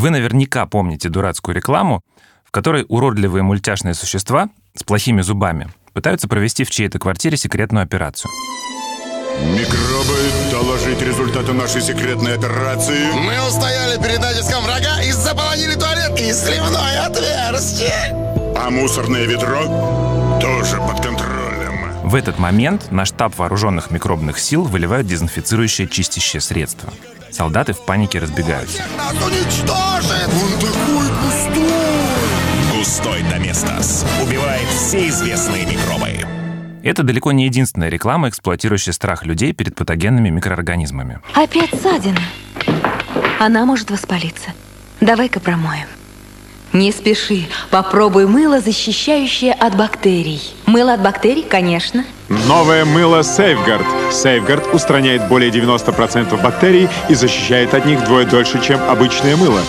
Вы наверняка помните дурацкую рекламу, в которой уродливые мультяшные существа с плохими зубами пытаются провести в чьей-то квартире секретную операцию. Микробы, доложить результаты нашей секретной операции. Мы устояли перед натиском врага и заполонили туалет и сливное отверстие. А мусорное ведро тоже под контролем. В этот момент на штаб вооруженных микробных сил выливают дезинфицирующее чистящее средство. Солдаты в панике разбегаются. Густой Доместос убивает все известные микробы. Это далеко не единственная реклама, эксплуатирующая страх людей перед патогенными микроорганизмами. Опять ссадина. Она может воспалиться. Давай-ка промоем. Не спеши. Попробуй мыло, защищающее от бактерий. Мыло от бактерий, конечно. Новое мыло Safeguard. Safeguard устраняет более 90% бактерий и защищает от них вдвое дольше, чем обычное мыло.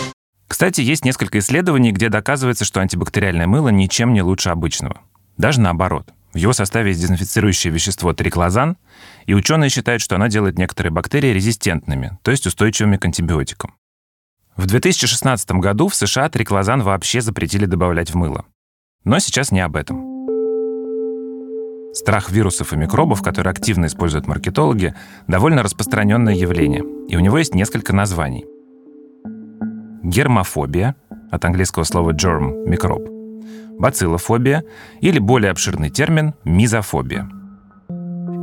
Кстати, есть несколько исследований, где доказывается, что антибактериальное мыло ничем не лучше обычного. Даже наоборот. В его составе есть дезинфицирующее вещество триклозан, и ученые считают, что оно делает некоторые бактерии резистентными, то есть устойчивыми к антибиотикам. В 2016 году в США триклозан вообще запретили добавлять в мыло. Но сейчас не об этом. Страх вирусов и микробов, который активно используют маркетологи, довольно распространенное явление, и у него есть несколько названий. Гермофобия, от английского слова germ – микроб, бациллофобия или более обширный термин – мизофобия.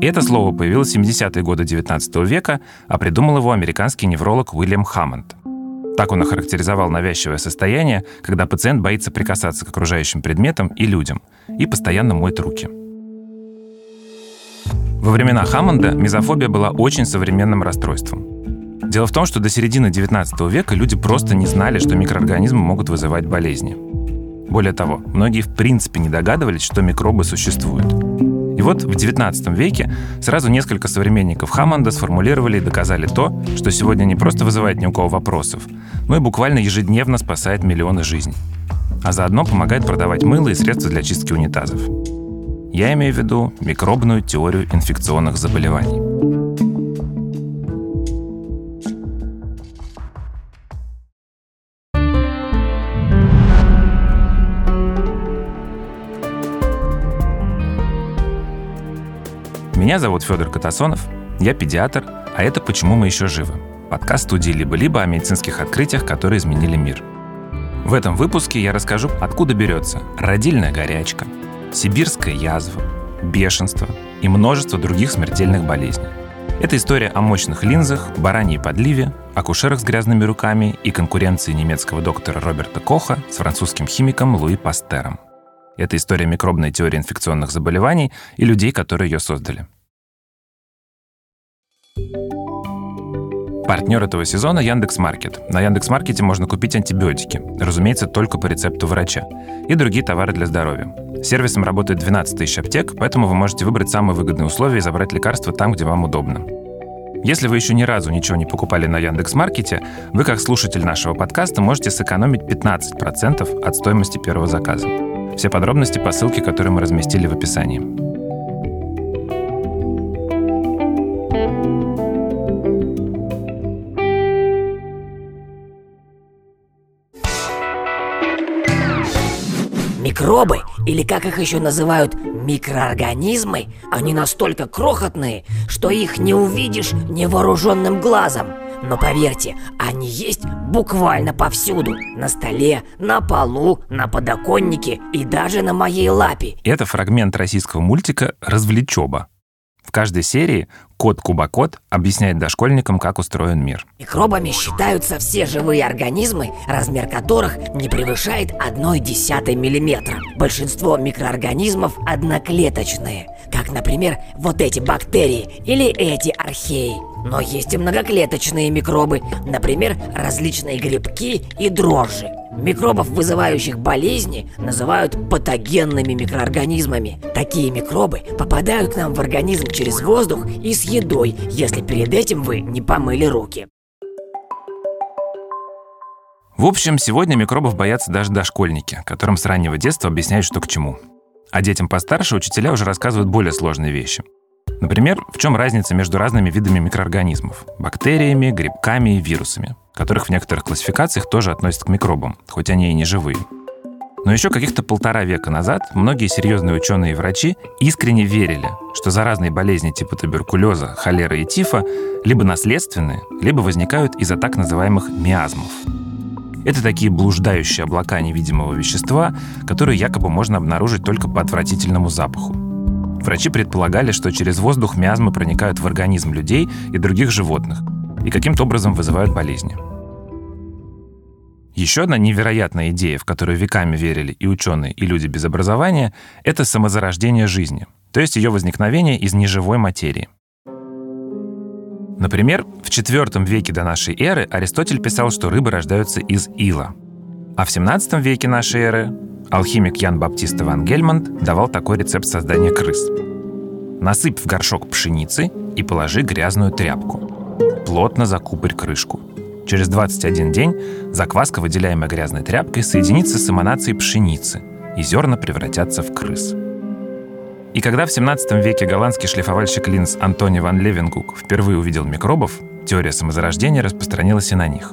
Это слово появилось в 70-е годы XIX века, а придумал его американский невролог Уильям Хаммонд. Так он охарактеризовал навязчивое состояние, когда пациент боится прикасаться к окружающим предметам и людям и постоянно моет руки. Во времена Хаммонда мизофобия была очень современным расстройством. Дело в том, что до середины XIX века люди просто не знали, что микроорганизмы могут вызывать болезни. Более того, многие в принципе не догадывались, что микробы существуют. И вот в XIX веке сразу несколько современников Хаммонда сформулировали и доказали то, что сегодня не просто вызывает ни у кого вопросов, но и буквально ежедневно спасает миллионы жизней. А заодно помогает продавать мыло и средства для чистки унитазов. Я имею в виду микробную теорию инфекционных заболеваний. Меня зовут Федор Катасонов, я педиатр, а это «Почему мы еще живы?» Подкаст студии «Либо-либо» о медицинских открытиях, которые изменили мир. В этом выпуске я расскажу, откуда берется родильная горячка, сибирская язва, бешенство и множество других смертельных болезней. Это история о мощных линзах, бараньей подливе, акушерах с грязными руками и конкуренции немецкого доктора Роберта Коха с французским химиком Луи Пастером. Это история микробной теории инфекционных заболеваний и людей, которые ее создали. Партнер этого сезона Яндекс Маркет. На Яндекс Маркете можно купить антибиотики, разумеется, только по рецепту врача, и другие товары для здоровья. Сервисом работает 12 тысяч аптек, поэтому вы можете выбрать самые выгодные условия и забрать лекарства там, где вам удобно. Если вы еще ни разу ничего не покупали на Яндекс Маркете, вы, как слушатель нашего подкаста, можете сэкономить 15% от стоимости первого заказа. Все подробности по ссылке, которую мы разместили в описании. Микробы, или как их еще называют, микроорганизмы, они настолько крохотные, что их не увидишь невооруженным глазом. Но поверьте, они есть буквально повсюду. На столе, на полу, на подоконнике и даже на моей лапе. Это фрагмент российского мультика «Развлечоба». В каждой серии кот Кубакот объясняет дошкольникам, как устроен мир. Микробами считаются все живые организмы, размер которых не превышает 1,1 миллиметра. Большинство микроорганизмов одноклеточные, как, например, вот эти бактерии или эти археи. Но есть и многоклеточные микробы, например, различные грибки и дрожжи. Микробов, вызывающих болезни, называют патогенными микроорганизмами. Такие микробы попадают к нам в организм через воздух и с едой, если перед этим вы не помыли руки. В общем, сегодня микробов боятся даже дошкольники, которым с раннего детства объясняют, что к чему. А детям постарше учителя уже рассказывают более сложные вещи. Например, в чем разница между разными видами микроорганизмов – бактериями, грибками и вирусами – которых в некоторых классификациях тоже относят к микробам, хоть они и не живые. Но еще каких-то полтора века назад многие серьезные ученые и врачи искренне верили, что заразные болезни типа туберкулеза, холеры и тифа либо наследственные, либо возникают из-за так называемых миазмов. Это такие блуждающие облака невидимого вещества, которые якобы можно обнаружить только по отвратительному запаху. Врачи предполагали, что через воздух миазмы проникают в организм людей и других животных и каким-то образом вызывают болезни. Еще одна невероятная идея, в которую веками верили и ученые, и люди без образования, это самозарождение жизни, то есть ее возникновение из неживой материи. Например, в IV веке до нашей эры Аристотель писал, что рыбы рождаются из ила. А в XVII веке нашей эры алхимик Ян Баптист Ван Гельмонт давал такой рецепт создания крыс. Насыпь в горшок пшеницы и положи грязную тряпку. Плотно закупорь крышку. Через 21 день закваска, выделяемая грязной тряпкой, соединится с эманацией пшеницы, и зерна превратятся в крыс. И когда в 17 веке голландский шлифовальщик линз Антони ван Левенгук впервые увидел микробов, теория самозарождения распространилась и на них.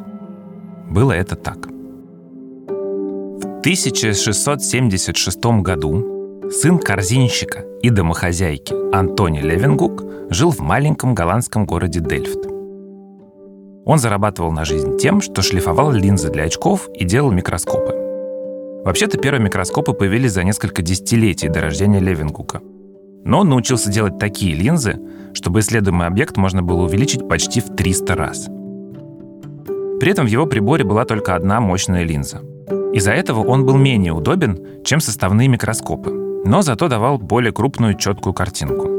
Было это так. В 1676 году сын корзинщика и домохозяйки Антони Левенгук жил в маленьком голландском городе Дельфт. Он зарабатывал на жизнь тем, что шлифовал линзы для очков и делал микроскопы. Вообще-то первые микроскопы появились за несколько десятилетий до рождения Левенгука. Но он научился делать такие линзы, чтобы исследуемый объект можно было увеличить почти в 300 раз. При этом в его приборе была только одна мощная линза. Из-за этого он был менее удобен, чем составные микроскопы, но зато давал более крупную четкую картинку.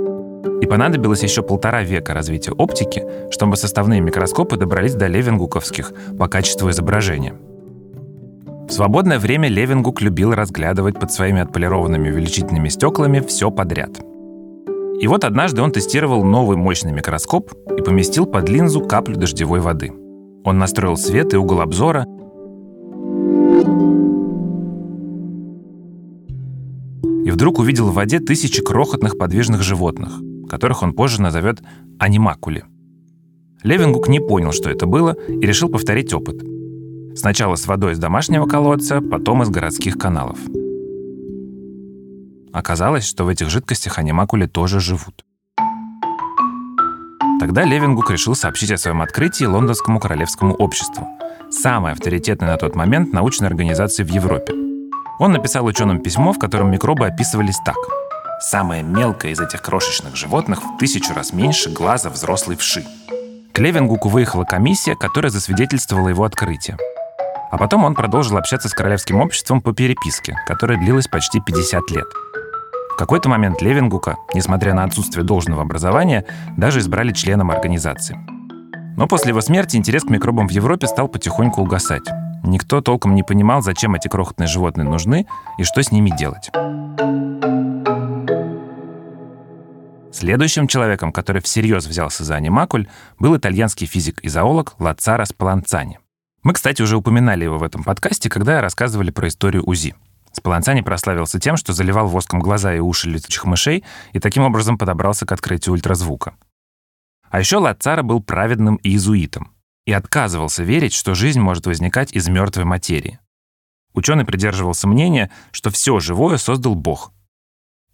И понадобилось еще полтора века развития оптики, чтобы составные микроскопы добрались до левингуковских по качеству изображения. В свободное время Левингук любил разглядывать под своими отполированными увеличительными стеклами все подряд. И вот однажды он тестировал новый мощный микроскоп и поместил под линзу каплю дождевой воды. Он настроил свет и угол обзора, и вдруг увидел в воде тысячи крохотных подвижных животных, которых он позже назовет анимакули. Левингук не понял, что это было, и решил повторить опыт. Сначала с водой из домашнего колодца, потом из городских каналов. Оказалось, что в этих жидкостях анимакули тоже живут. Тогда Левингук решил сообщить о своем открытии Лондонскому королевскому обществу, самой авторитетной на тот момент научной организации в Европе. Он написал ученым письмо, в котором микробы описывались так – Самое мелкое из этих крошечных животных в тысячу раз меньше глаза взрослой вши. К Левингуку выехала комиссия, которая засвидетельствовала его открытие. А потом он продолжил общаться с Королевским обществом по переписке, которая длилась почти 50 лет. В какой-то момент Левингука, несмотря на отсутствие должного образования, даже избрали членом организации. Но после его смерти интерес к микробам в Европе стал потихоньку угасать. Никто толком не понимал, зачем эти крохотные животные нужны и что с ними делать. Следующим человеком, который всерьез взялся за анимакуль, был итальянский физик и зоолог Лацаро Спаланцани. Мы, кстати, уже упоминали его в этом подкасте, когда рассказывали про историю УЗИ. Спаланцани прославился тем, что заливал воском глаза и уши летучих мышей и таким образом подобрался к открытию ультразвука. А еще Лацаро был праведным иезуитом и отказывался верить, что жизнь может возникать из мертвой материи. Ученый придерживался мнения, что все живое создал Бог,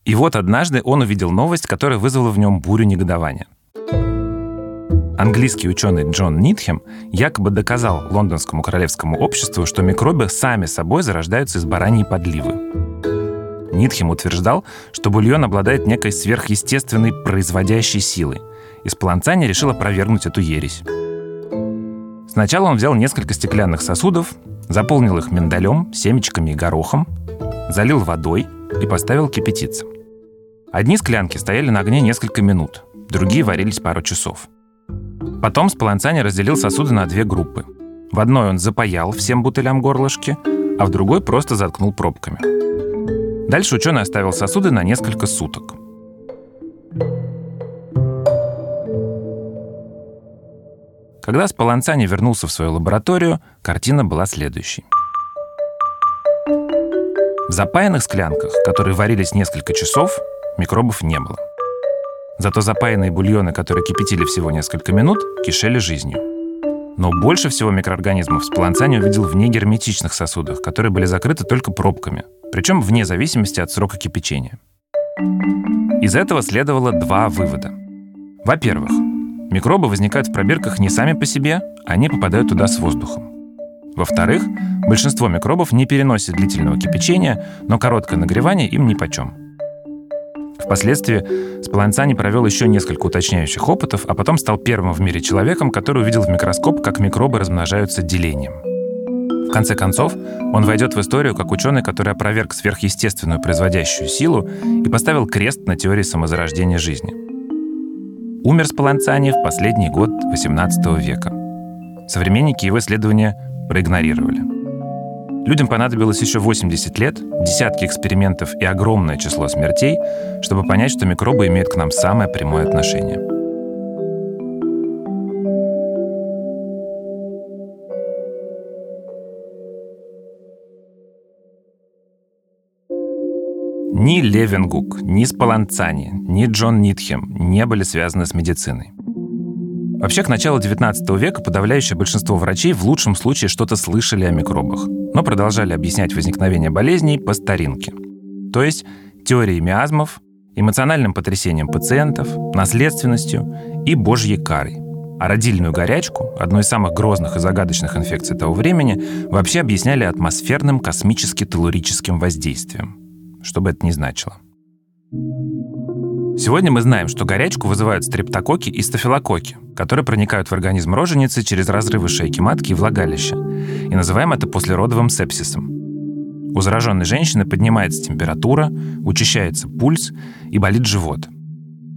и вот однажды он увидел новость, которая вызвала в нем бурю негодования. Английский ученый Джон Нитхем якобы доказал лондонскому королевскому обществу, что микробы сами собой зарождаются из бараньей подливы. Нитхем утверждал, что бульон обладает некой сверхъестественной производящей силой, и Спаланцани решил опровергнуть эту ересь. Сначала он взял несколько стеклянных сосудов, заполнил их миндалем, семечками и горохом, залил водой и поставил кипятиться. Одни склянки стояли на огне несколько минут, другие варились пару часов. Потом Спаланцани разделил сосуды на две группы. В одной он запаял всем бутылям горлышки, а в другой просто заткнул пробками. Дальше ученый оставил сосуды на несколько суток. Когда Спаланцани вернулся в свою лабораторию, картина была следующей. В запаянных склянках, которые варились несколько часов, микробов не было. Зато запаянные бульоны, которые кипятили всего несколько минут, кишели жизнью. Но больше всего микроорганизмов Спаланцани увидел в негерметичных сосудах, которые были закрыты только пробками, причем вне зависимости от срока кипячения. Из этого следовало два вывода. Во-первых, микробы возникают в пробирках не сами по себе, они попадают туда с воздухом. Во-вторых, большинство микробов не переносит длительного кипячения, но короткое нагревание им нипочем. Впоследствии Спаланцани провел еще несколько уточняющих опытов, а потом стал первым в мире человеком, который увидел в микроскоп, как микробы размножаются делением. В конце концов, он войдет в историю как ученый, который опроверг сверхъестественную производящую силу и поставил крест на теории самозарождения жизни. Умер Спаланцани в последний год XVIII века. Современники его исследования проигнорировали. Людям понадобилось еще 80 лет, десятки экспериментов и огромное число смертей, чтобы понять, что микробы имеют к нам самое прямое отношение. Ни Левенгук, ни Спаланцани, ни Джон Нитхем не были связаны с медициной. Вообще, к началу 19 века подавляющее большинство врачей в лучшем случае что-то слышали о микробах – но продолжали объяснять возникновение болезней по старинке. То есть теорией миазмов, эмоциональным потрясением пациентов, наследственностью и божьей карой. А родильную горячку, одну из самых грозных и загадочных инфекций того времени, вообще объясняли атмосферным космически-телурическим воздействием. Что бы это ни значило. Сегодня мы знаем, что горячку вызывают стрептококи и стафилококи, которые проникают в организм роженицы через разрывы шейки матки и влагалища. И называем это послеродовым сепсисом. У зараженной женщины поднимается температура, учащается пульс и болит живот.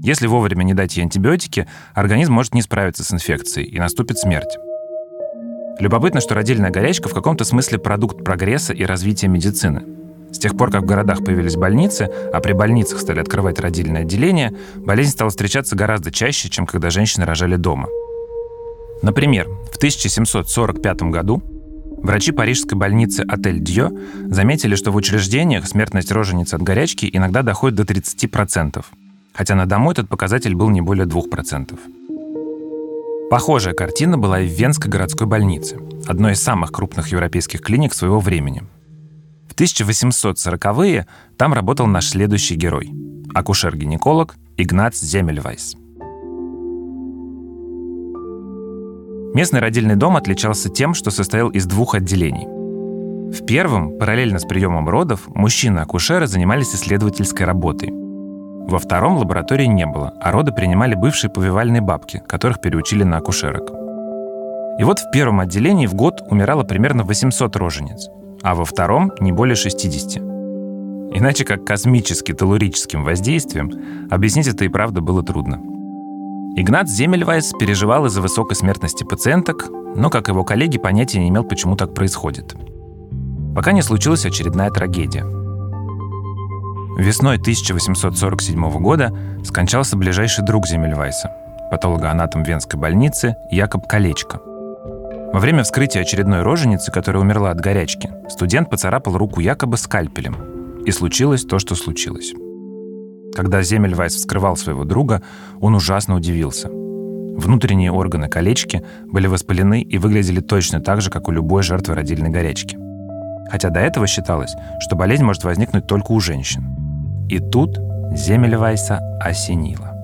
Если вовремя не дать ей антибиотики, организм может не справиться с инфекцией и наступит смерть. Любопытно, что родильная горячка в каком-то смысле продукт прогресса и развития медицины – с тех пор, как в городах появились больницы, а при больницах стали открывать родильное отделение, болезнь стала встречаться гораздо чаще, чем когда женщины рожали дома. Например, в 1745 году врачи парижской больницы «Отель Дьё» заметили, что в учреждениях смертность рожениц от горячки иногда доходит до 30%, хотя на дому этот показатель был не более 2%. Похожая картина была и в Венской городской больнице, одной из самых крупных европейских клиник своего времени – 1840-е там работал наш следующий герой – акушер-гинеколог Игнац Земельвайс. Местный родильный дом отличался тем, что состоял из двух отделений. В первом, параллельно с приемом родов, мужчины-акушеры занимались исследовательской работой. Во втором лаборатории не было, а роды принимали бывшие повивальные бабки, которых переучили на акушерок. И вот в первом отделении в год умирало примерно 800 рожениц – а во втором не более 60. Иначе как космически-телурическим воздействием объяснить это и правда было трудно. Игнат Земельвайс переживал из-за высокой смертности пациенток, но, как его коллеги, понятия не имел, почему так происходит. Пока не случилась очередная трагедия. Весной 1847 года скончался ближайший друг Земельвайса, патологоанатом Венской больницы Якоб Колечко – во время вскрытия очередной роженицы, которая умерла от горячки, студент поцарапал руку якобы скальпелем. И случилось то, что случилось. Когда Земельвайс вскрывал своего друга, он ужасно удивился. Внутренние органы колечки были воспалены и выглядели точно так же, как у любой жертвы родильной горячки. Хотя до этого считалось, что болезнь может возникнуть только у женщин. И тут Земельвайса осенило.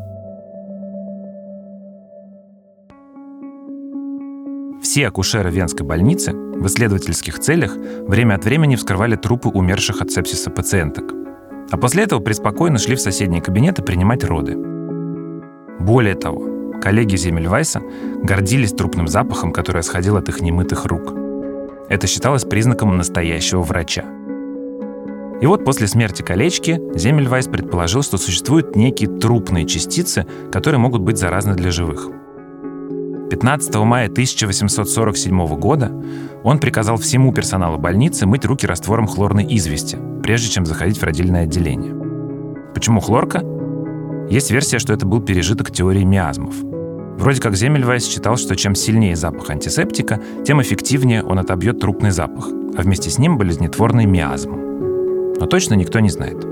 Все акушеры Венской больницы в исследовательских целях время от времени вскрывали трупы умерших от сепсиса пациенток. А после этого преспокойно шли в соседние кабинеты принимать роды. Более того, коллеги Земельвайса гордились трупным запахом, который исходил от их немытых рук. Это считалось признаком настоящего врача. И вот после смерти колечки Земельвайс предположил, что существуют некие трупные частицы, которые могут быть заразны для живых – 15 мая 1847 года он приказал всему персоналу больницы мыть руки раствором хлорной извести, прежде чем заходить в родильное отделение. Почему хлорка? Есть версия, что это был пережиток теории миазмов. Вроде как Земельвайс считал, что чем сильнее запах антисептика, тем эффективнее он отобьет трупный запах, а вместе с ним болезнетворный миазм. Но точно никто не знает.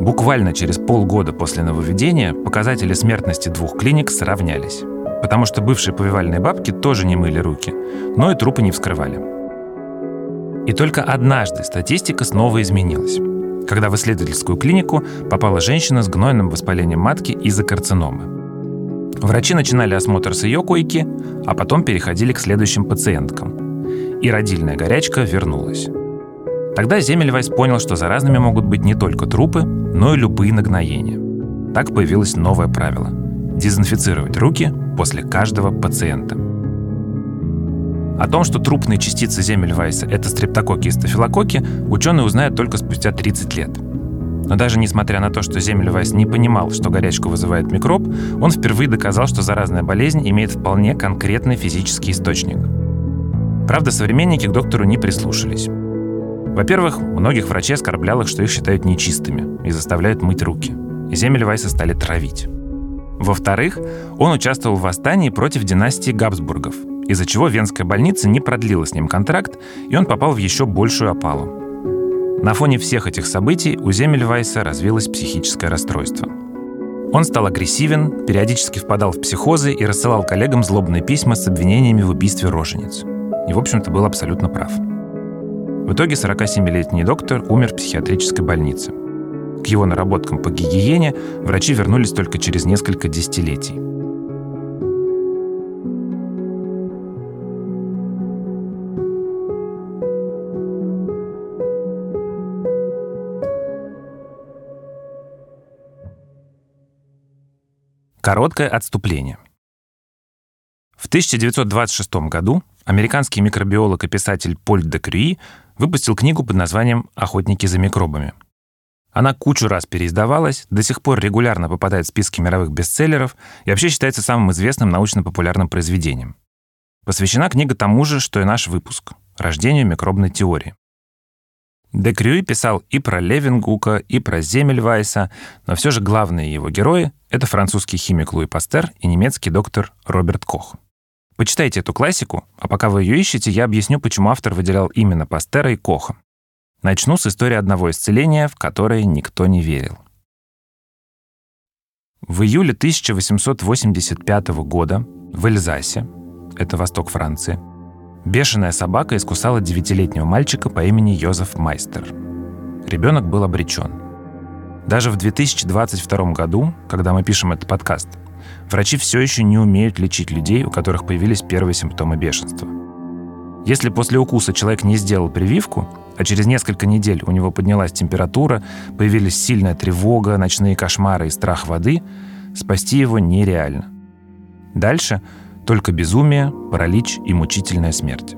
Буквально через полгода после нововведения показатели смертности двух клиник сравнялись. Потому что бывшие повивальные бабки тоже не мыли руки, но и трупы не вскрывали. И только однажды статистика снова изменилась, когда в исследовательскую клинику попала женщина с гнойным воспалением матки из-за карциномы. Врачи начинали осмотр с ее койки, а потом переходили к следующим пациенткам. И родильная горячка вернулась. Тогда Земельвайс понял, что заразными могут быть не только трупы, но и любые нагноения. Так появилось новое правило – дезинфицировать руки после каждого пациента. О том, что трупные частицы Земельвайса – это стрептококки и стафилококки, ученые узнают только спустя 30 лет. Но даже несмотря на то, что Земельвайс не понимал, что горячку вызывает микроб, он впервые доказал, что заразная болезнь имеет вполне конкретный физический источник. Правда, современники к доктору не прислушались. Во-первых, многих врачей оскорблял их, что их считают нечистыми и заставляют мыть руки. Земельвайса стали травить. Во-вторых, он участвовал в восстании против династии Габсбургов, из-за чего Венская больница не продлила с ним контракт, и он попал в еще большую опалу. На фоне всех этих событий у Земельвайса развилось психическое расстройство. Он стал агрессивен, периодически впадал в психозы и рассылал коллегам злобные письма с обвинениями в убийстве рожениц. И, в общем-то, был абсолютно прав. В итоге 47-летний доктор умер в психиатрической больнице. К его наработкам по гигиене врачи вернулись только через несколько десятилетий. Короткое отступление. В 1926 году американский микробиолог и писатель Поль де Крюи выпустил книгу под названием «Охотники за микробами». Она кучу раз переиздавалась, до сих пор регулярно попадает в списки мировых бестселлеров и вообще считается самым известным научно-популярным произведением. Посвящена книга тому же, что и наш выпуск — рождению микробной теории. Де Крюи писал и про Левингука, и про Земельвайса, но все же главные его герои — это французский химик Луи Пастер и немецкий доктор Роберт Кох. Почитайте эту классику, а пока вы ее ищете, я объясню, почему автор выделял именно Пастера и Коха. Начну с истории одного исцеления, в которое никто не верил. В июле 1885 года в Эльзасе, это восток Франции, бешеная собака искусала девятилетнего мальчика по имени Йозеф Майстер. Ребенок был обречен. Даже в 2022 году, когда мы пишем этот подкаст, врачи все еще не умеют лечить людей, у которых появились первые симптомы бешенства. Если после укуса человек не сделал прививку, а через несколько недель у него поднялась температура, появились сильная тревога, ночные кошмары и страх воды, спасти его нереально. Дальше только безумие, паралич и мучительная смерть.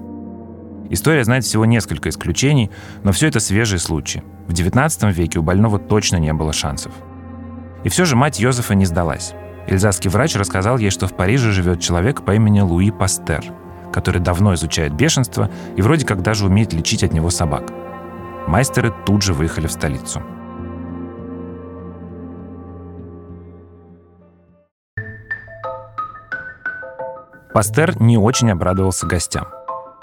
История знает всего несколько исключений, но все это свежие случаи. В XIX веке у больного точно не было шансов. И все же мать Йозефа не сдалась. Эльзасский врач рассказал ей, что в Париже живет человек по имени Луи Пастер – который давно изучает бешенство и вроде как даже умеет лечить от него собак. Майстеры тут же выехали в столицу. Пастер не очень обрадовался гостям.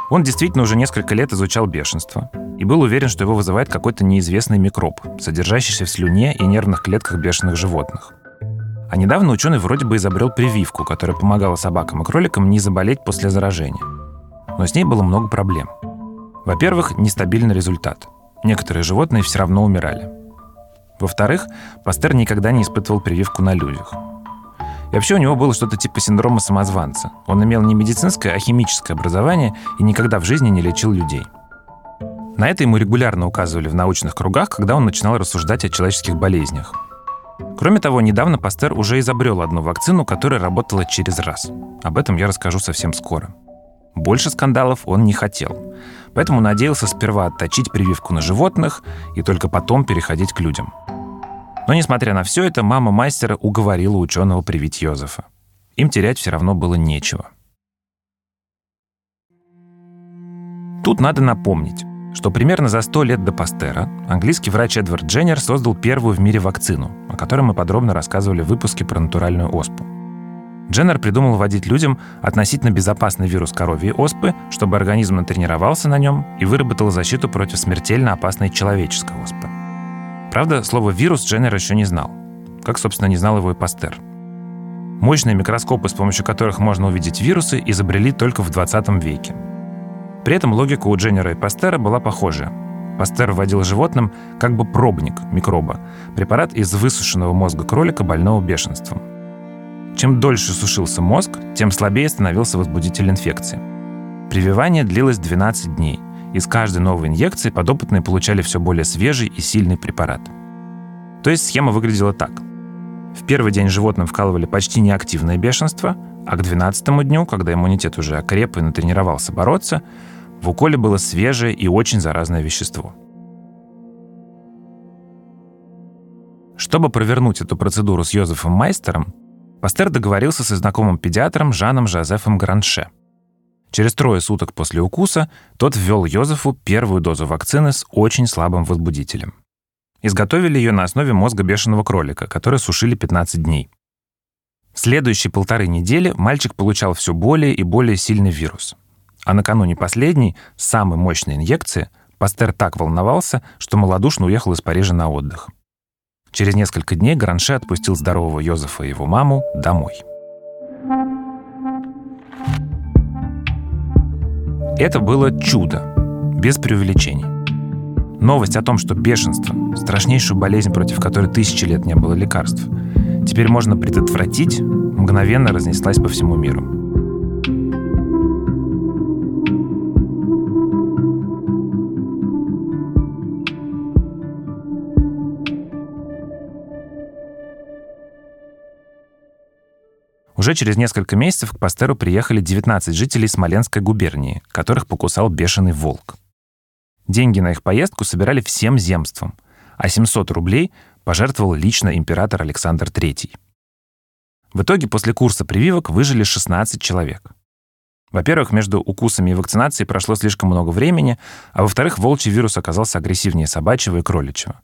Он действительно уже несколько лет изучал бешенство и был уверен, что его вызывает какой-то неизвестный микроб, содержащийся в слюне и нервных клетках бешеных животных. А недавно ученый вроде бы изобрел прививку, которая помогала собакам и кроликам не заболеть после заражения. Но с ней было много проблем. Во-первых, нестабильный результат. Некоторые животные все равно умирали. Во-вторых, Пастер никогда не испытывал прививку на людях. И вообще у него было что-то типа синдрома самозванца. Он имел не медицинское, а химическое образование и никогда в жизни не лечил людей. На это ему регулярно указывали в научных кругах, когда он начинал рассуждать о человеческих болезнях. Кроме того, недавно Пастер уже изобрел одну вакцину, которая работала через раз. Об этом я расскажу совсем скоро. Больше скандалов он не хотел, поэтому надеялся сперва отточить прививку на животных и только потом переходить к людям. Но несмотря на все это, мама мастера уговорила ученого привить Йозефа. Им терять все равно было нечего. Тут надо напомнить, что примерно за 100 лет до Пастера английский врач Эдвард Дженнер создал первую в мире вакцину, о которой мы подробно рассказывали в выпуске про натуральную оспу. Дженнер придумал вводить людям относительно безопасный вирус коровьей оспы, чтобы организм натренировался на нем и выработал защиту против смертельно опасной человеческой оспы. Правда, слово «вирус» Дженнер еще не знал, как, собственно, не знал его и Пастер. Мощные микроскопы, с помощью которых можно увидеть вирусы, изобрели только в 20 веке. При этом логика у Дженнера и Пастера была похожая. Пастер вводил животным как бы пробник микроба, препарат из высушенного мозга кролика больного бешенством. Чем дольше сушился мозг, тем слабее становился возбудитель инфекции. Прививание длилось 12 дней. Из каждой новой инъекции подопытные получали все более свежий и сильный препарат. То есть схема выглядела так. В первый день животным вкалывали почти неактивное бешенство, а к 12 дню, когда иммунитет уже окреп и натренировался бороться, в уколе было свежее и очень заразное вещество. Чтобы провернуть эту процедуру с Йозефом Майстером, Пастер договорился со знакомым педиатром Жаном Жозефом Гранше. Через трое суток после укуса тот ввел Йозефу первую дозу вакцины с очень слабым возбудителем. Изготовили ее на основе мозга бешеного кролика, который сушили 15 дней. Следующие полторы недели мальчик получал все более и более сильный вирус. А накануне последней, самой мощной инъекции, Пастер так волновался, что малодушно уехал из Парижа на отдых. Через несколько дней Гранше отпустил здорового Йозефа и его маму домой. Это было чудо, без преувеличений. Новость о том, что бешенство, страшнейшую болезнь, против которой тысячи лет не было лекарств, теперь можно предотвратить, мгновенно разнеслась по всему миру. Уже через несколько месяцев к Пастеру приехали 19 жителей Смоленской губернии, которых покусал бешеный волк. Деньги на их поездку собирали всем земством, а 700 рублей пожертвовал лично император Александр III. В итоге после курса прививок выжили 16 человек. Во-первых, между укусами и вакцинацией прошло слишком много времени, а во-вторых, волчий вирус оказался агрессивнее собачьего и кроличьего.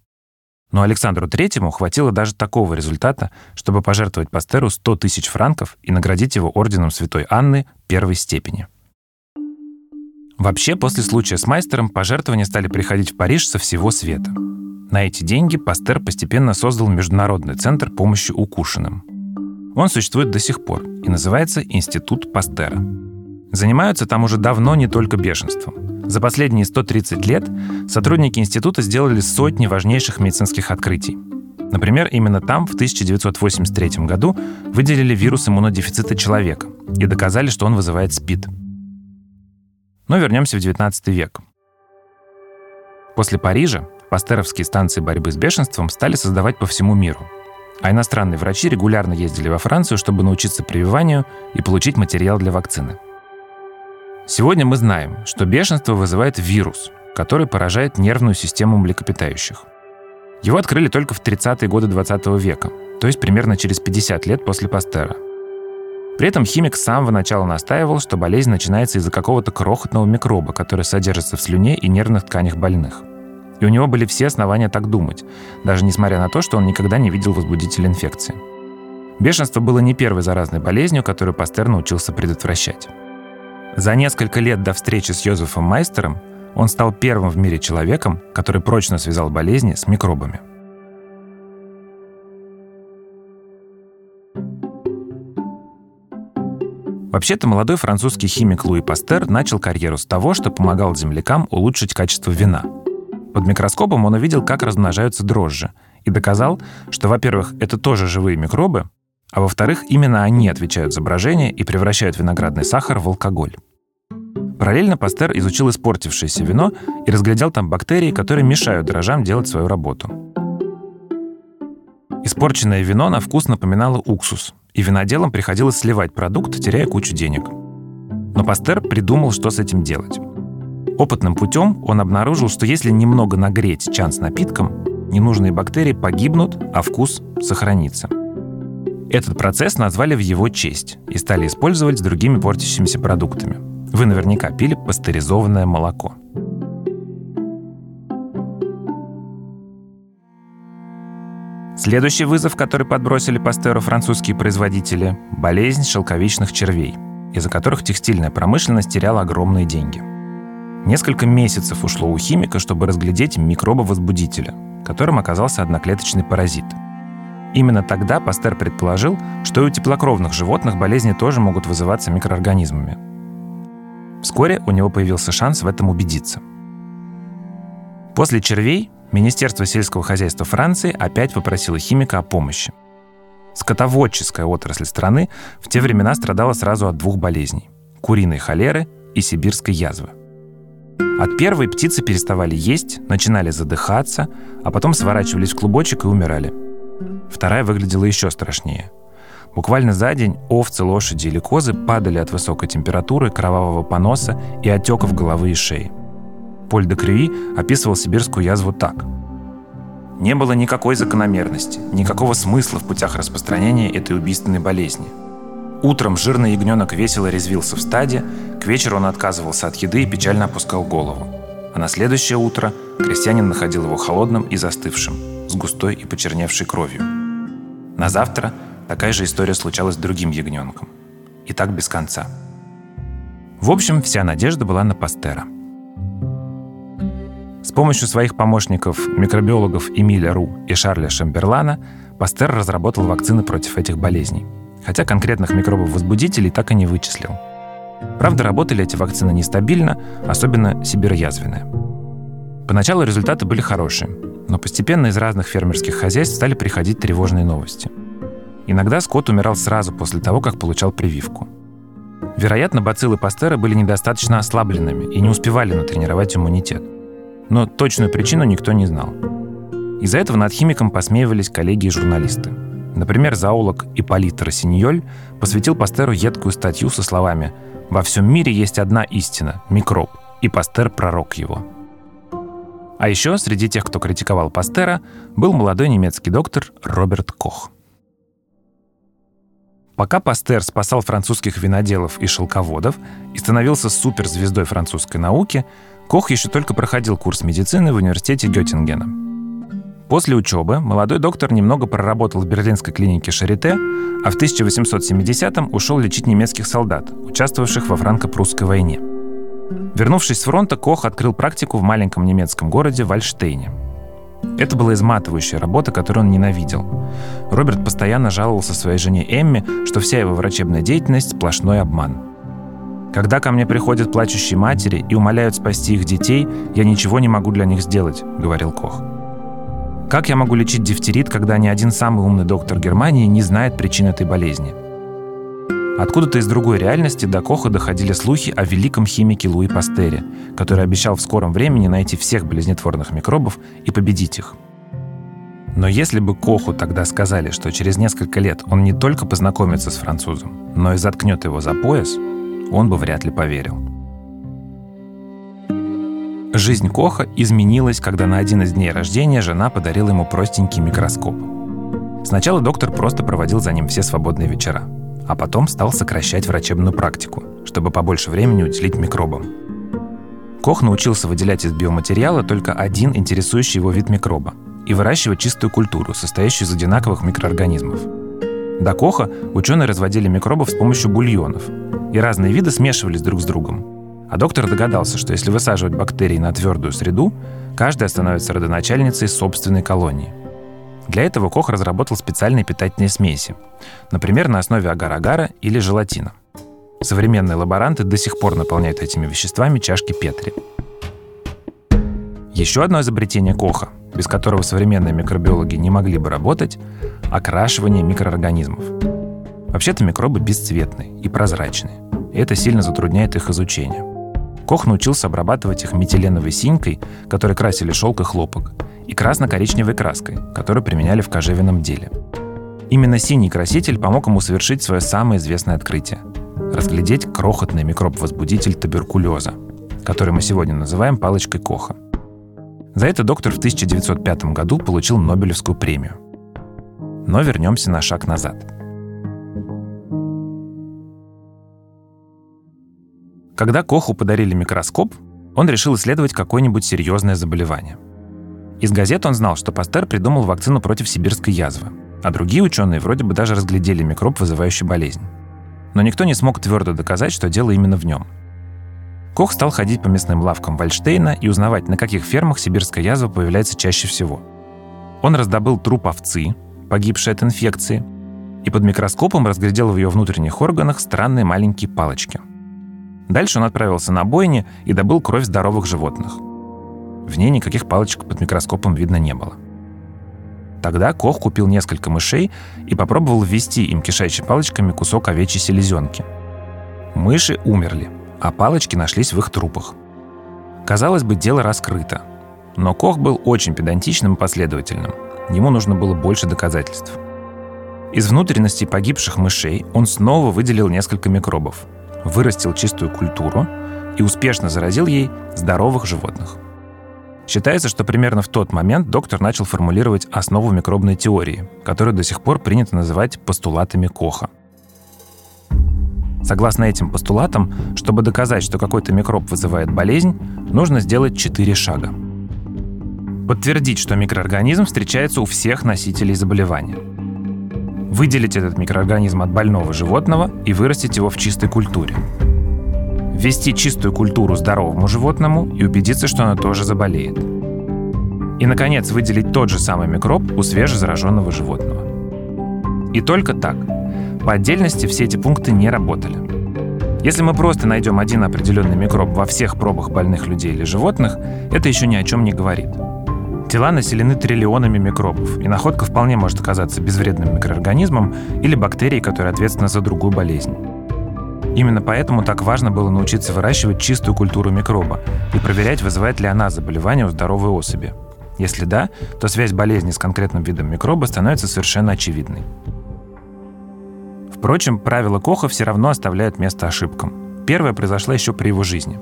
Но Александру Третьему хватило даже такого результата, чтобы пожертвовать Пастеру 100 тысяч франков и наградить его орденом Святой Анны первой степени. Вообще, после случая с Майстером пожертвования стали приходить в Париж со всего света. На эти деньги Пастер постепенно создал Международный центр помощи укушенным. Он существует до сих пор и называется Институт Пастера. Занимаются там уже давно не только бешенством. За последние 130 лет сотрудники института сделали сотни важнейших медицинских открытий. Например, именно там в 1983 году выделили вирус иммунодефицита человека и доказали, что он вызывает СПИД. Но вернемся в 19 век. После Парижа пастеровские станции борьбы с бешенством стали создавать по всему миру. А иностранные врачи регулярно ездили во Францию, чтобы научиться прививанию и получить материал для вакцины. Сегодня мы знаем, что бешенство вызывает вирус, который поражает нервную систему млекопитающих. Его открыли только в 30-е годы 20 века, то есть примерно через 50 лет после Пастера. При этом химик с самого начала настаивал, что болезнь начинается из-за какого-то крохотного микроба, который содержится в слюне и нервных тканях больных. И у него были все основания так думать, даже несмотря на то, что он никогда не видел возбудителя инфекции. Бешенство было не первой заразной болезнью, которую Пастер научился предотвращать. За несколько лет до встречи с Йозефом Майстером он стал первым в мире человеком, который прочно связал болезни с микробами. Вообще-то молодой французский химик Луи Пастер начал карьеру с того, что помогал землякам улучшить качество вина. Под микроскопом он увидел, как размножаются дрожжи, и доказал, что, во-первых, это тоже живые микробы, а во-вторых, именно они отвечают за брожение и превращают виноградный сахар в алкоголь. Параллельно Пастер изучил испортившееся вино и разглядел там бактерии, которые мешают дрожжам делать свою работу. Испорченное вино на вкус напоминало уксус, и виноделам приходилось сливать продукт, теряя кучу денег. Но Пастер придумал, что с этим делать. Опытным путем он обнаружил, что если немного нагреть чан с напитком, ненужные бактерии погибнут, а вкус сохранится. Этот процесс назвали в его честь и стали использовать с другими портящимися продуктами – вы наверняка пили пастеризованное молоко. Следующий вызов, который подбросили Пастеру французские производители – болезнь шелковичных червей, из-за которых текстильная промышленность теряла огромные деньги. Несколько месяцев ушло у химика, чтобы разглядеть микробовозбудителя, которым оказался одноклеточный паразит. Именно тогда Пастер предположил, что и у теплокровных животных болезни тоже могут вызываться микроорганизмами. Вскоре у него появился шанс в этом убедиться. После червей Министерство сельского хозяйства Франции опять попросило химика о помощи. Скотоводческая отрасль страны в те времена страдала сразу от двух болезней – куриной холеры и сибирской язвы. От первой птицы переставали есть, начинали задыхаться, а потом сворачивались в клубочек и умирали. Вторая выглядела еще страшнее. Буквально за день овцы, лошади или козы падали от высокой температуры, кровавого поноса и отеков головы и шеи. Поль де Крюи описывал сибирскую язву так. Не было никакой закономерности, никакого смысла в путях распространения этой убийственной болезни. Утром жирный ягненок весело резвился в стаде, к вечеру он отказывался от еды и печально опускал голову. А на следующее утро крестьянин находил его холодным и застывшим, с густой и почерневшей кровью. На завтра такая же история случалась с другим ягненком. И так без конца. В общем, вся надежда была на Пастера – с помощью своих помощников, микробиологов Эмиля Ру и Шарля Шамберлана, Пастер разработал вакцины против этих болезней. Хотя конкретных микробов-возбудителей так и не вычислил. Правда, работали эти вакцины нестабильно, особенно сибироязвенная. Поначалу результаты были хорошие, но постепенно из разных фермерских хозяйств стали приходить тревожные новости. Иногда скот умирал сразу после того, как получал прививку. Вероятно, бациллы Пастера были недостаточно ослабленными и не успевали натренировать иммунитет но точную причину никто не знал. Из-за этого над химиком посмеивались коллеги и журналисты. Например, зоолог Ипполит Рассиньоль посвятил Пастеру едкую статью со словами «Во всем мире есть одна истина – микроб, и Пастер – пророк его». А еще среди тех, кто критиковал Пастера, был молодой немецкий доктор Роберт Кох. Пока Пастер спасал французских виноделов и шелководов и становился суперзвездой французской науки, Кох еще только проходил курс медицины в университете Геттингена. После учебы молодой доктор немного проработал в берлинской клинике Шарите, а в 1870-м ушел лечить немецких солдат, участвовавших во франко-прусской войне. Вернувшись с фронта, Кох открыл практику в маленьком немецком городе Вальштейне. Это была изматывающая работа, которую он ненавидел. Роберт постоянно жаловался своей жене Эмми, что вся его врачебная деятельность – сплошной обман – когда ко мне приходят плачущие матери и умоляют спасти их детей, я ничего не могу для них сделать», — говорил Кох. Как я могу лечить дифтерит, когда ни один самый умный доктор Германии не знает причин этой болезни? Откуда-то из другой реальности до Коха доходили слухи о великом химике Луи Пастере, который обещал в скором времени найти всех болезнетворных микробов и победить их. Но если бы Коху тогда сказали, что через несколько лет он не только познакомится с французом, но и заткнет его за пояс, он бы вряд ли поверил. Жизнь Коха изменилась, когда на один из дней рождения жена подарила ему простенький микроскоп. Сначала доктор просто проводил за ним все свободные вечера, а потом стал сокращать врачебную практику, чтобы побольше времени уделить микробам. Кох научился выделять из биоматериала только один интересующий его вид микроба и выращивать чистую культуру, состоящую из одинаковых микроорганизмов. До Коха ученые разводили микробов с помощью бульонов, и разные виды смешивались друг с другом. А доктор догадался, что если высаживать бактерии на твердую среду, каждая становится родоначальницей собственной колонии. Для этого Кох разработал специальные питательные смеси, например, на основе агар-агара или желатина. Современные лаборанты до сих пор наполняют этими веществами чашки Петри. Еще одно изобретение Коха, без которого современные микробиологи не могли бы работать – окрашивание микроорганизмов. Вообще-то микробы бесцветные и прозрачные, и это сильно затрудняет их изучение. Кох научился обрабатывать их метиленовой синькой, которой красили шелк и хлопок, и красно-коричневой краской, которую применяли в кожевенном деле. Именно синий краситель помог ему совершить свое самое известное открытие – разглядеть крохотный микроб-возбудитель туберкулеза, который мы сегодня называем палочкой Коха. За это доктор в 1905 году получил Нобелевскую премию. Но вернемся на шаг назад – Когда Коху подарили микроскоп, он решил исследовать какое-нибудь серьезное заболевание. Из газет он знал, что Пастер придумал вакцину против сибирской язвы, а другие ученые вроде бы даже разглядели микроб, вызывающий болезнь. Но никто не смог твердо доказать, что дело именно в нем. Кох стал ходить по мясным лавкам Вальштейна и узнавать, на каких фермах сибирская язва появляется чаще всего. Он раздобыл труп овцы, погибшей от инфекции, и под микроскопом разглядел в ее внутренних органах странные маленькие палочки. Дальше он отправился на бойни и добыл кровь здоровых животных. В ней никаких палочек под микроскопом видно не было. Тогда Кох купил несколько мышей и попробовал ввести им кишащей палочками кусок овечьей селезенки. Мыши умерли, а палочки нашлись в их трупах. Казалось бы, дело раскрыто. Но Кох был очень педантичным и последовательным. Ему нужно было больше доказательств. Из внутренностей погибших мышей он снова выделил несколько микробов, вырастил чистую культуру и успешно заразил ей здоровых животных – Считается, что примерно в тот момент доктор начал формулировать основу микробной теории, которую до сих пор принято называть постулатами Коха. Согласно этим постулатам, чтобы доказать, что какой-то микроб вызывает болезнь, нужно сделать четыре шага. Подтвердить, что микроорганизм встречается у всех носителей заболевания. Выделить этот микроорганизм от больного животного и вырастить его в чистой культуре – ввести чистую культуру здоровому животному и убедиться, что оно тоже заболеет. И, наконец, выделить тот же самый микроб у свежезараженного животного. И только так. По отдельности все эти пункты не работали. Если мы просто найдем один определенный микроб во всех пробах больных людей или животных, это еще ни о чем не говорит. Тела населены триллионами микробов, и находка вполне может оказаться безвредным микроорганизмом или бактерией, которая ответственна за другую болезнь. Именно поэтому так важно было научиться выращивать чистую культуру микроба и проверять, вызывает ли она заболевание у здоровой особи. Если да, то связь болезни с конкретным видом микроба становится совершенно очевидной. Впрочем, правила Коха все равно оставляют место ошибкам. Первое произошло еще при его жизни.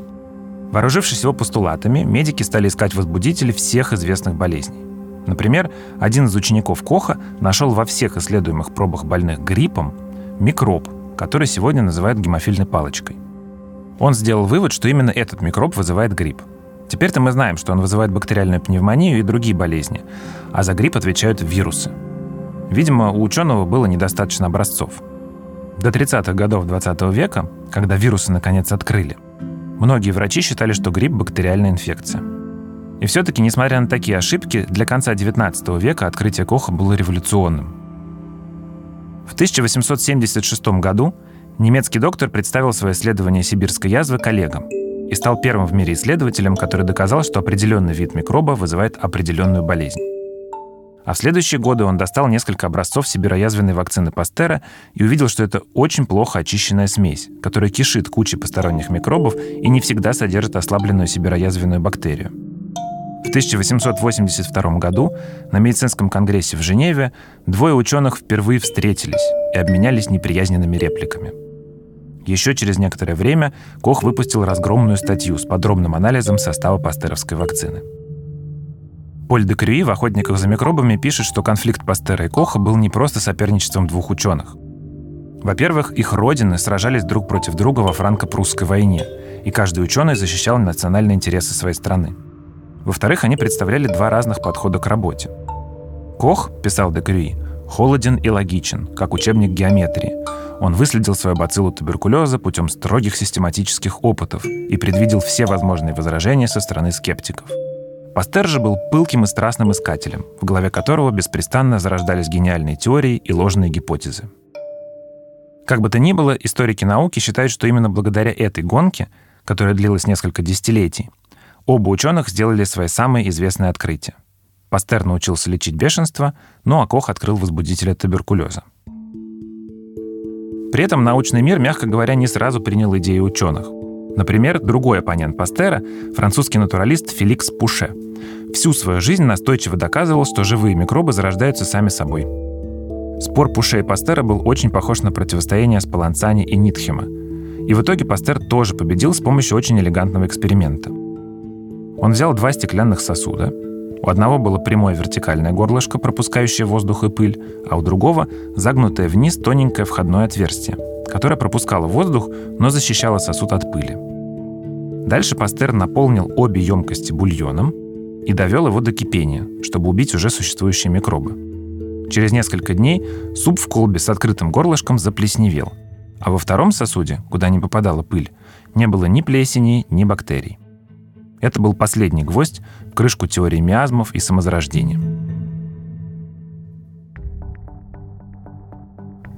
Вооружившись его постулатами, медики стали искать возбудители всех известных болезней. Например, один из учеников Коха нашел во всех исследуемых пробах больных гриппом микроб, который сегодня называют гемофильной палочкой. Он сделал вывод, что именно этот микроб вызывает грипп. Теперь-то мы знаем, что он вызывает бактериальную пневмонию и другие болезни, а за грипп отвечают вирусы. Видимо, у ученого было недостаточно образцов. До 30-х годов 20 века, когда вирусы наконец открыли, многие врачи считали, что грипп – бактериальная инфекция. И все-таки, несмотря на такие ошибки, для конца 19 века открытие Коха было революционным. В 1876 году немецкий доктор представил свое исследование сибирской язвы коллегам и стал первым в мире исследователем, который доказал, что определенный вид микроба вызывает определенную болезнь. А в следующие годы он достал несколько образцов сибироязвенной вакцины Пастера и увидел, что это очень плохо очищенная смесь, которая кишит кучей посторонних микробов и не всегда содержит ослабленную сибироязвенную бактерию. В 1882 году на медицинском конгрессе в Женеве двое ученых впервые встретились и обменялись неприязненными репликами. Еще через некоторое время Кох выпустил разгромную статью с подробным анализом состава пастеровской вакцины. Поль де Крюи в «Охотниках за микробами» пишет, что конфликт Пастера и Коха был не просто соперничеством двух ученых. Во-первых, их родины сражались друг против друга во франко-прусской войне, и каждый ученый защищал национальные интересы своей страны. Во-вторых, они представляли два разных подхода к работе. Кох, писал Декрюи, холоден и логичен, как учебник геометрии. Он выследил свою бациллу туберкулеза путем строгих систематических опытов и предвидел все возможные возражения со стороны скептиков. Пастер же был пылким и страстным искателем, в голове которого беспрестанно зарождались гениальные теории и ложные гипотезы. Как бы то ни было, историки науки считают, что именно благодаря этой гонке, которая длилась несколько десятилетий, Оба ученых сделали свои самые известные открытия. Пастер научился лечить бешенство, ну а Кох открыл возбудителя туберкулеза. При этом научный мир, мягко говоря, не сразу принял идеи ученых. Например, другой оппонент Пастера, французский натуралист Феликс Пуше, всю свою жизнь настойчиво доказывал, что живые микробы зарождаются сами собой. Спор Пуше и Пастера был очень похож на противостояние Спаланцани и Нитхема. И в итоге Пастер тоже победил с помощью очень элегантного эксперимента – он взял два стеклянных сосуда. У одного было прямое вертикальное горлышко, пропускающее воздух и пыль, а у другого — загнутое вниз тоненькое входное отверстие, которое пропускало воздух, но защищало сосуд от пыли. Дальше Пастер наполнил обе емкости бульоном и довел его до кипения, чтобы убить уже существующие микробы. Через несколько дней суп в колбе с открытым горлышком заплесневел, а во втором сосуде, куда не попадала пыль, не было ни плесени, ни бактерий. Это был последний гвоздь в крышку теории миазмов и самозарождения.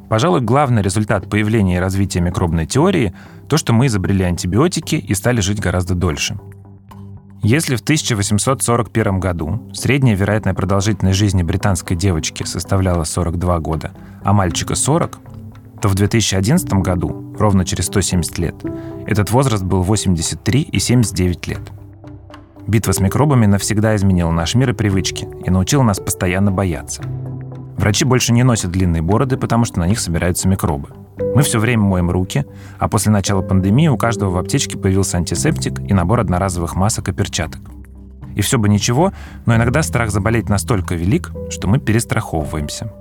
Пожалуй, главный результат появления и развития микробной теории – то, что мы изобрели антибиотики и стали жить гораздо дольше. Если в 1841 году средняя вероятная продолжительность жизни британской девочки составляла 42 года, а мальчика 40, то в 2011 году, ровно через 170 лет, этот возраст был 83 и 79 лет. Битва с микробами навсегда изменила наш мир и привычки и научила нас постоянно бояться. Врачи больше не носят длинные бороды, потому что на них собираются микробы. Мы все время моем руки, а после начала пандемии у каждого в аптечке появился антисептик и набор одноразовых масок и перчаток. И все бы ничего, но иногда страх заболеть настолько велик, что мы перестраховываемся.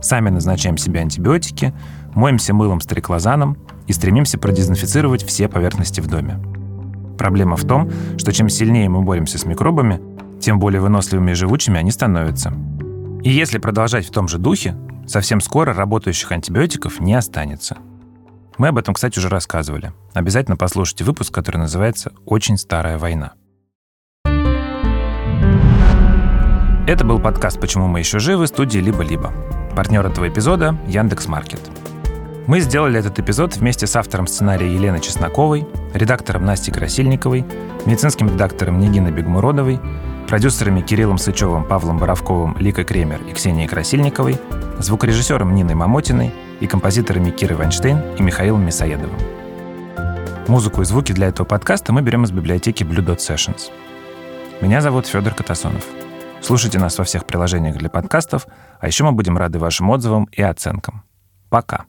Сами назначаем себе антибиотики, моемся мылом с триклозаном и стремимся продезинфицировать все поверхности в доме. Проблема в том, что чем сильнее мы боремся с микробами, тем более выносливыми и живучими они становятся. И если продолжать в том же духе, совсем скоро работающих антибиотиков не останется. Мы об этом, кстати, уже рассказывали. Обязательно послушайте выпуск, который называется «Очень старая война». Это был подкаст «Почему мы еще живы» студии «Либо-либо». Партнер этого эпизода – Яндекс.Маркет. Мы сделали этот эпизод вместе с автором сценария Еленой Чесноковой, редактором Настей Красильниковой, медицинским редактором Нигиной Бегмуродовой, продюсерами Кириллом Сычевым, Павлом Боровковым, Ликой Кремер и Ксенией Красильниковой, звукорежиссером Ниной Мамотиной и композиторами Кирой Вайнштейн и Михаилом Мясоедовым. Музыку и звуки для этого подкаста мы берем из библиотеки Blue Dot Sessions. Меня зовут Федор Катасонов. Слушайте нас во всех приложениях для подкастов, а еще мы будем рады вашим отзывам и оценкам. Пока!